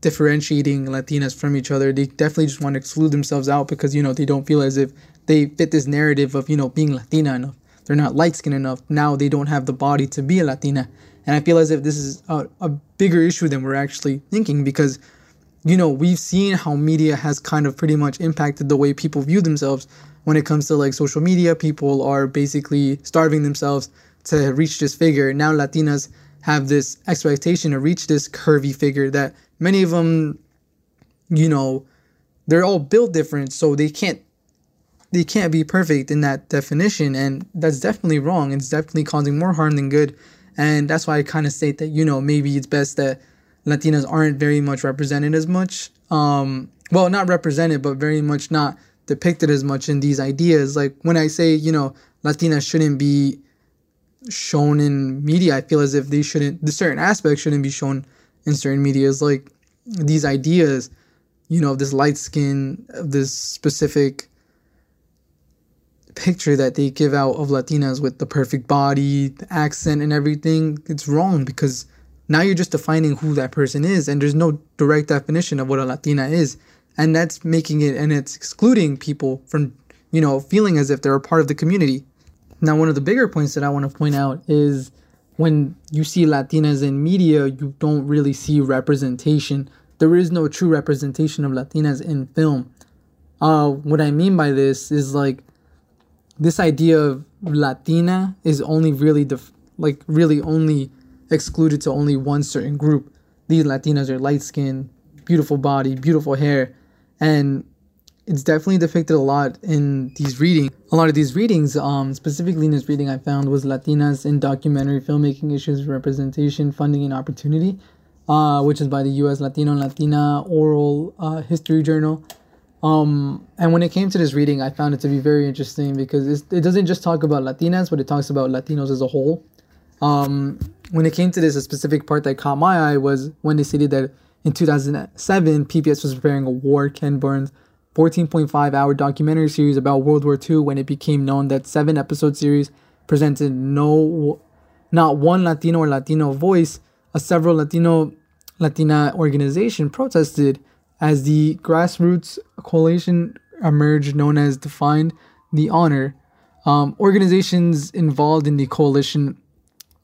differentiating Latinas from each other. They definitely just want to exclude themselves out because, you know, they don't feel as if they fit this narrative of, you know, being Latina enough. They're not light skinned enough. Now they don't have the body to be a Latina. And I feel as if this is a, a bigger issue than we're actually thinking because, you know, we've seen how media has kind of pretty much impacted the way people view themselves when it comes to like social media. People are basically starving themselves to reach this figure. Now Latinas have this expectation to reach this curvy figure that many of them, you know, they're all built different, so they can't they can't be perfect in that definition and that's definitely wrong it's definitely causing more harm than good and that's why i kind of state that you know maybe it's best that latinas aren't very much represented as much. Um well not represented but very much not depicted as much in these ideas. Like when i say you know latinas shouldn't be shown in media i feel as if they shouldn't the certain aspects shouldn't be shown in certain medias. Like these ideas you know this light skin this specific picture that they give out of latinas with the perfect body the accent and everything it's wrong because now you're just defining who that person is and there's no direct definition of what a latina is and that's making it and it's excluding people from you know feeling as if they're a part of the community now, one of the bigger points that I want to point out is when you see Latinas in media, you don't really see representation. There is no true representation of Latinas in film. Uh, what I mean by this is like this idea of Latina is only really def- like really only excluded to only one certain group. These Latinas are light skinned, beautiful body, beautiful hair, and it's definitely depicted a lot in these readings. A lot of these readings, um, specifically in this reading I found was Latinas in documentary filmmaking issues, representation, funding, and opportunity, uh, which is by the U.S. Latino and Latina Oral uh, History Journal. Um, and when it came to this reading, I found it to be very interesting because it doesn't just talk about Latinas, but it talks about Latinos as a whole. Um, when it came to this, a specific part that caught my eye was when they stated that in 2007, PBS was preparing a war Ken Burns 14.5 hour documentary series about World War II when it became known that seven episode series presented no not one Latino or Latino voice, a several Latino Latina organization protested as the grassroots coalition emerged known as Defend the Honor. Um, organizations involved in the coalition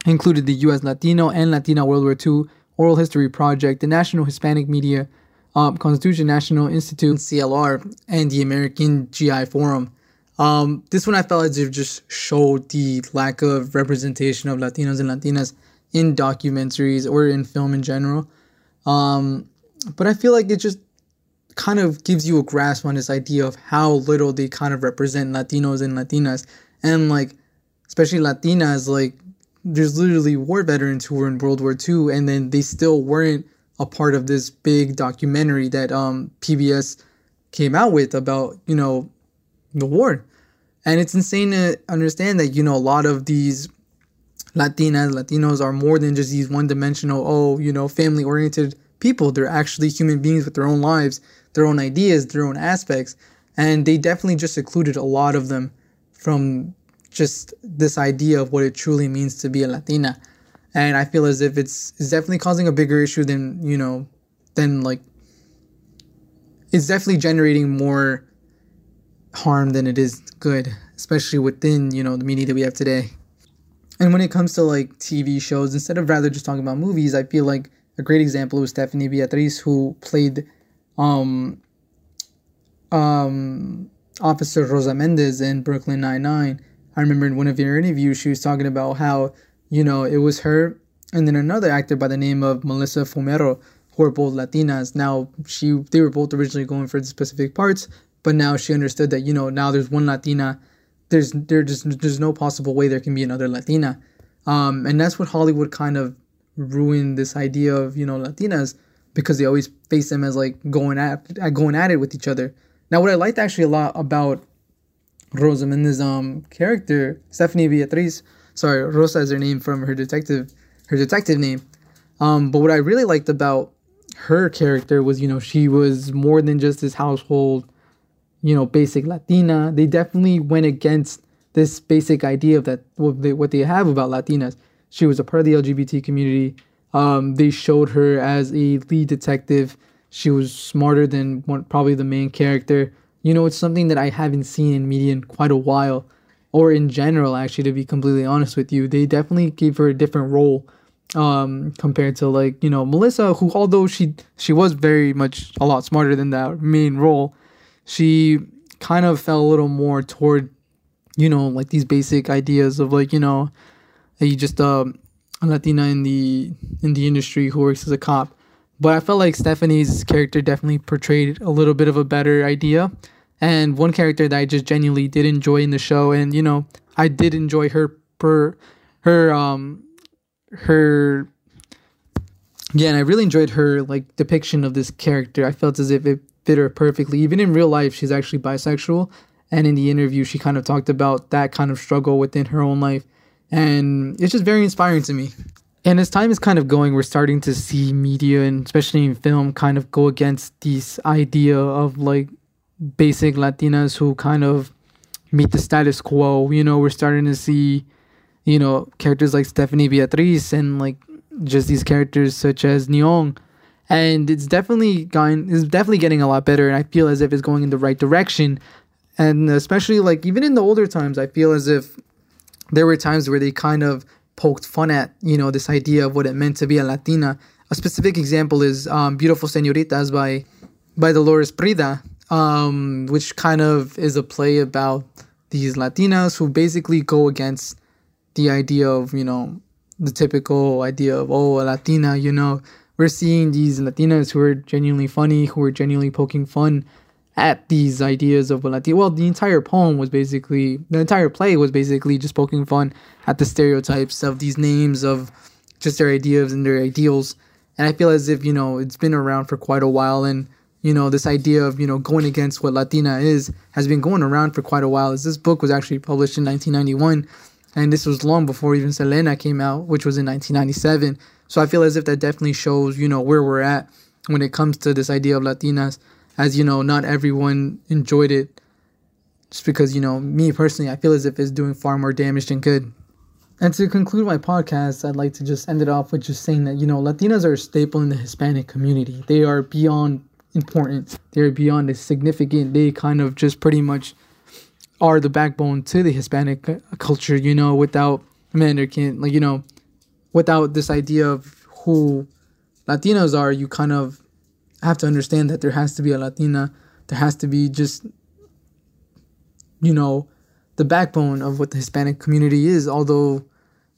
included the U.S. Latino and Latina World War II Oral History Project, the National Hispanic Media um, Constitution National Institute, CLR, and the American GI Forum. Um, this one I felt as if just showed the lack of representation of Latinos and Latinas in documentaries or in film in general. Um, but I feel like it just kind of gives you a grasp on this idea of how little they kind of represent Latinos and Latinas. And like, especially Latinas, like, there's literally war veterans who were in World War II and then they still weren't a part of this big documentary that um, PBS came out with about you know the war, and it's insane to understand that you know a lot of these Latinas, Latinos are more than just these one-dimensional, oh, you know, family-oriented people. They're actually human beings with their own lives, their own ideas, their own aspects, and they definitely just secluded a lot of them from just this idea of what it truly means to be a Latina and I feel as if it's it's definitely causing a bigger issue than you know than like it's definitely generating more harm than it is good, especially within you know the media that we have today. And when it comes to like TV shows, instead of rather just talking about movies, I feel like a great example was Stephanie Beatriz, who played um, um, Officer Rosa Mendez in Brooklyn Nine Nine. I remember in one of your interviews, she was talking about how you know, it was her and then another actor by the name of Melissa Fumero, who are both Latinas. Now she they were both originally going for the specific parts, but now she understood that, you know, now there's one Latina. There's there just there's no possible way there can be another Latina. Um, and that's what Hollywood kind of ruined this idea of, you know, Latinas because they always face them as like going at going at it with each other. Now what I liked actually a lot about Rosa Mendez's um character, Stephanie Beatriz, sorry, Rosa is her name from her detective her detective name. Um, but what I really liked about her character was, you know, she was more than just this household, you know, basic Latina. They definitely went against this basic idea of that what they, what they have about Latinas. She was a part of the LGBT community. Um, they showed her as a lead detective. She was smarter than one, probably the main character. You know, it's something that I haven't seen in media in quite a while or in general, actually, to be completely honest with you, they definitely gave her a different role um, compared to like you know Melissa, who although she she was very much a lot smarter than that main role, she kind of fell a little more toward you know like these basic ideas of like you know you just uh, a Latina in the in the industry who works as a cop. But I felt like Stephanie's character definitely portrayed a little bit of a better idea. And one character that I just genuinely did enjoy in the show, and you know, I did enjoy her per her um her yeah, and I really enjoyed her like depiction of this character. I felt as if it fit her perfectly. Even in real life, she's actually bisexual, and in the interview, she kind of talked about that kind of struggle within her own life, and it's just very inspiring to me. And as time is kind of going, we're starting to see media and especially in film kind of go against this idea of like basic Latinas who kind of meet the status quo. You know, we're starting to see, you know, characters like Stephanie Beatriz and like just these characters such as Nyong. And it's definitely going it's definitely getting a lot better and I feel as if it's going in the right direction. And especially like even in the older times, I feel as if there were times where they kind of poked fun at, you know, this idea of what it meant to be a Latina. A specific example is um, Beautiful Senoritas by by Dolores Prida, um, which kind of is a play about these Latinas who basically go against the idea of, you know, the typical idea of, oh, a Latina, you know. We're seeing these Latinas who are genuinely funny, who are genuinely poking fun at these ideas of a Latina. Well, the entire poem was basically, the entire play was basically just poking fun at the stereotypes of these names, of just their ideas and their ideals. And I feel as if, you know, it's been around for quite a while. And, you know, this idea of, you know, going against what Latina is has been going around for quite a while. As this book was actually published in 1991. And this was long before even Selena came out, which was in 1997. So I feel as if that definitely shows, you know, where we're at when it comes to this idea of Latinas as you know, not everyone enjoyed it. Just because, you know, me personally, I feel as if it's doing far more damage than good. And to conclude my podcast, I'd like to just end it off with just saying that, you know, Latinas are a staple in the Hispanic community. They are beyond important, they're beyond significant. They kind of just pretty much are the backbone to the Hispanic culture, you know, without, can't, like, you know, without this idea of who Latinos are, you kind of have to understand that there has to be a Latina. There has to be just, you know, the backbone of what the Hispanic community is. Although,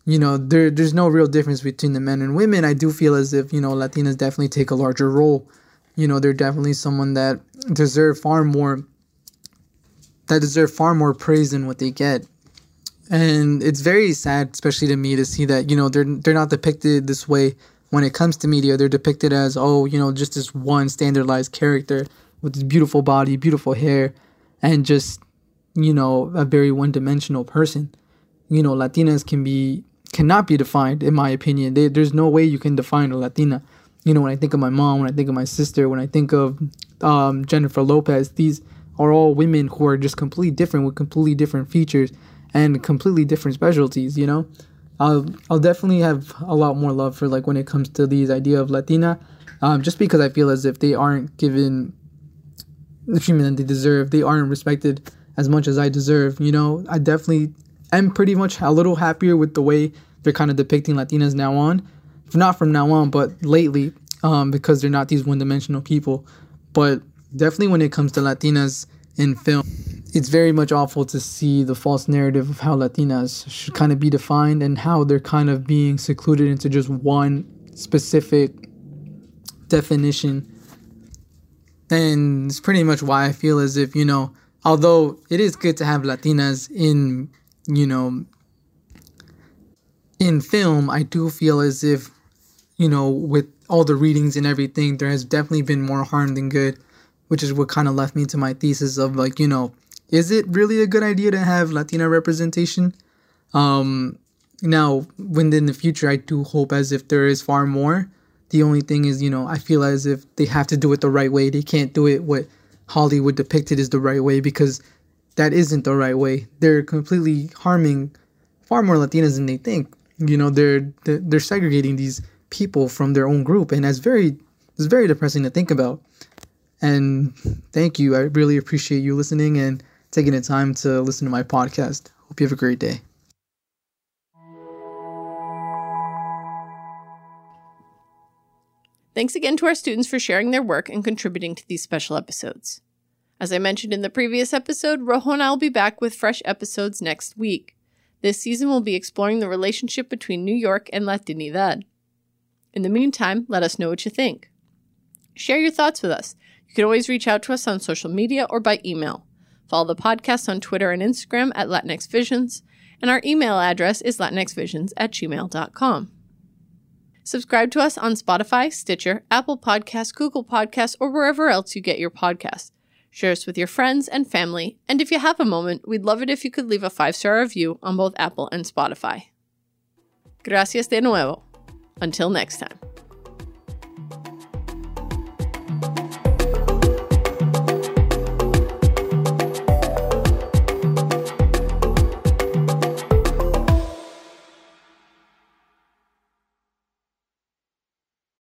you know, there there's no real difference between the men and women. I do feel as if you know Latinas definitely take a larger role. You know, they're definitely someone that deserve far more. That deserve far more praise than what they get and it's very sad especially to me to see that you know they're they're not depicted this way when it comes to media, they're depicted as, oh, you know, just this one standardized character with this beautiful body, beautiful hair, and just, you know, a very one dimensional person. You know, Latinas can be, cannot be defined, in my opinion. They, there's no way you can define a Latina. You know, when I think of my mom, when I think of my sister, when I think of um, Jennifer Lopez, these are all women who are just completely different with completely different features and completely different specialties, you know? I'll I'll definitely have a lot more love for like when it comes to these idea of Latina, um, just because I feel as if they aren't given the treatment that they deserve. They aren't respected as much as I deserve. You know, I definitely am pretty much a little happier with the way they're kind of depicting Latinas now on, not from now on, but lately, um, because they're not these one-dimensional people. But definitely when it comes to Latinas in film it's very much awful to see the false narrative of how Latinas should kind of be defined and how they're kind of being secluded into just one specific definition. And it's pretty much why I feel as if, you know, although it is good to have Latinas in, you know, in film, I do feel as if, you know, with all the readings and everything, there has definitely been more harm than good, which is what kind of left me to my thesis of like, you know, is it really a good idea to have Latina representation? Um, now, when in the future, I do hope as if there is far more. The only thing is, you know, I feel as if they have to do it the right way. They can't do it what Hollywood depicted as the right way because that isn't the right way. They're completely harming far more Latinas than they think. You know, they're they're, they're segregating these people from their own group, and that's very it's very depressing to think about. And thank you. I really appreciate you listening and taking the time to listen to my podcast. Hope you have a great day. Thanks again to our students for sharing their work and contributing to these special episodes. As I mentioned in the previous episode, Rojo and I will be back with fresh episodes next week. This season we'll be exploring the relationship between New York and Latinidad. In the meantime, let us know what you think. Share your thoughts with us. You can always reach out to us on social media or by email. Follow the podcast on Twitter and Instagram at Latinx Visions, and our email address is latinxvisions at gmail.com. Subscribe to us on Spotify, Stitcher, Apple Podcasts, Google Podcasts, or wherever else you get your podcasts. Share us with your friends and family, and if you have a moment, we'd love it if you could leave a five star review on both Apple and Spotify. Gracias de nuevo. Until next time.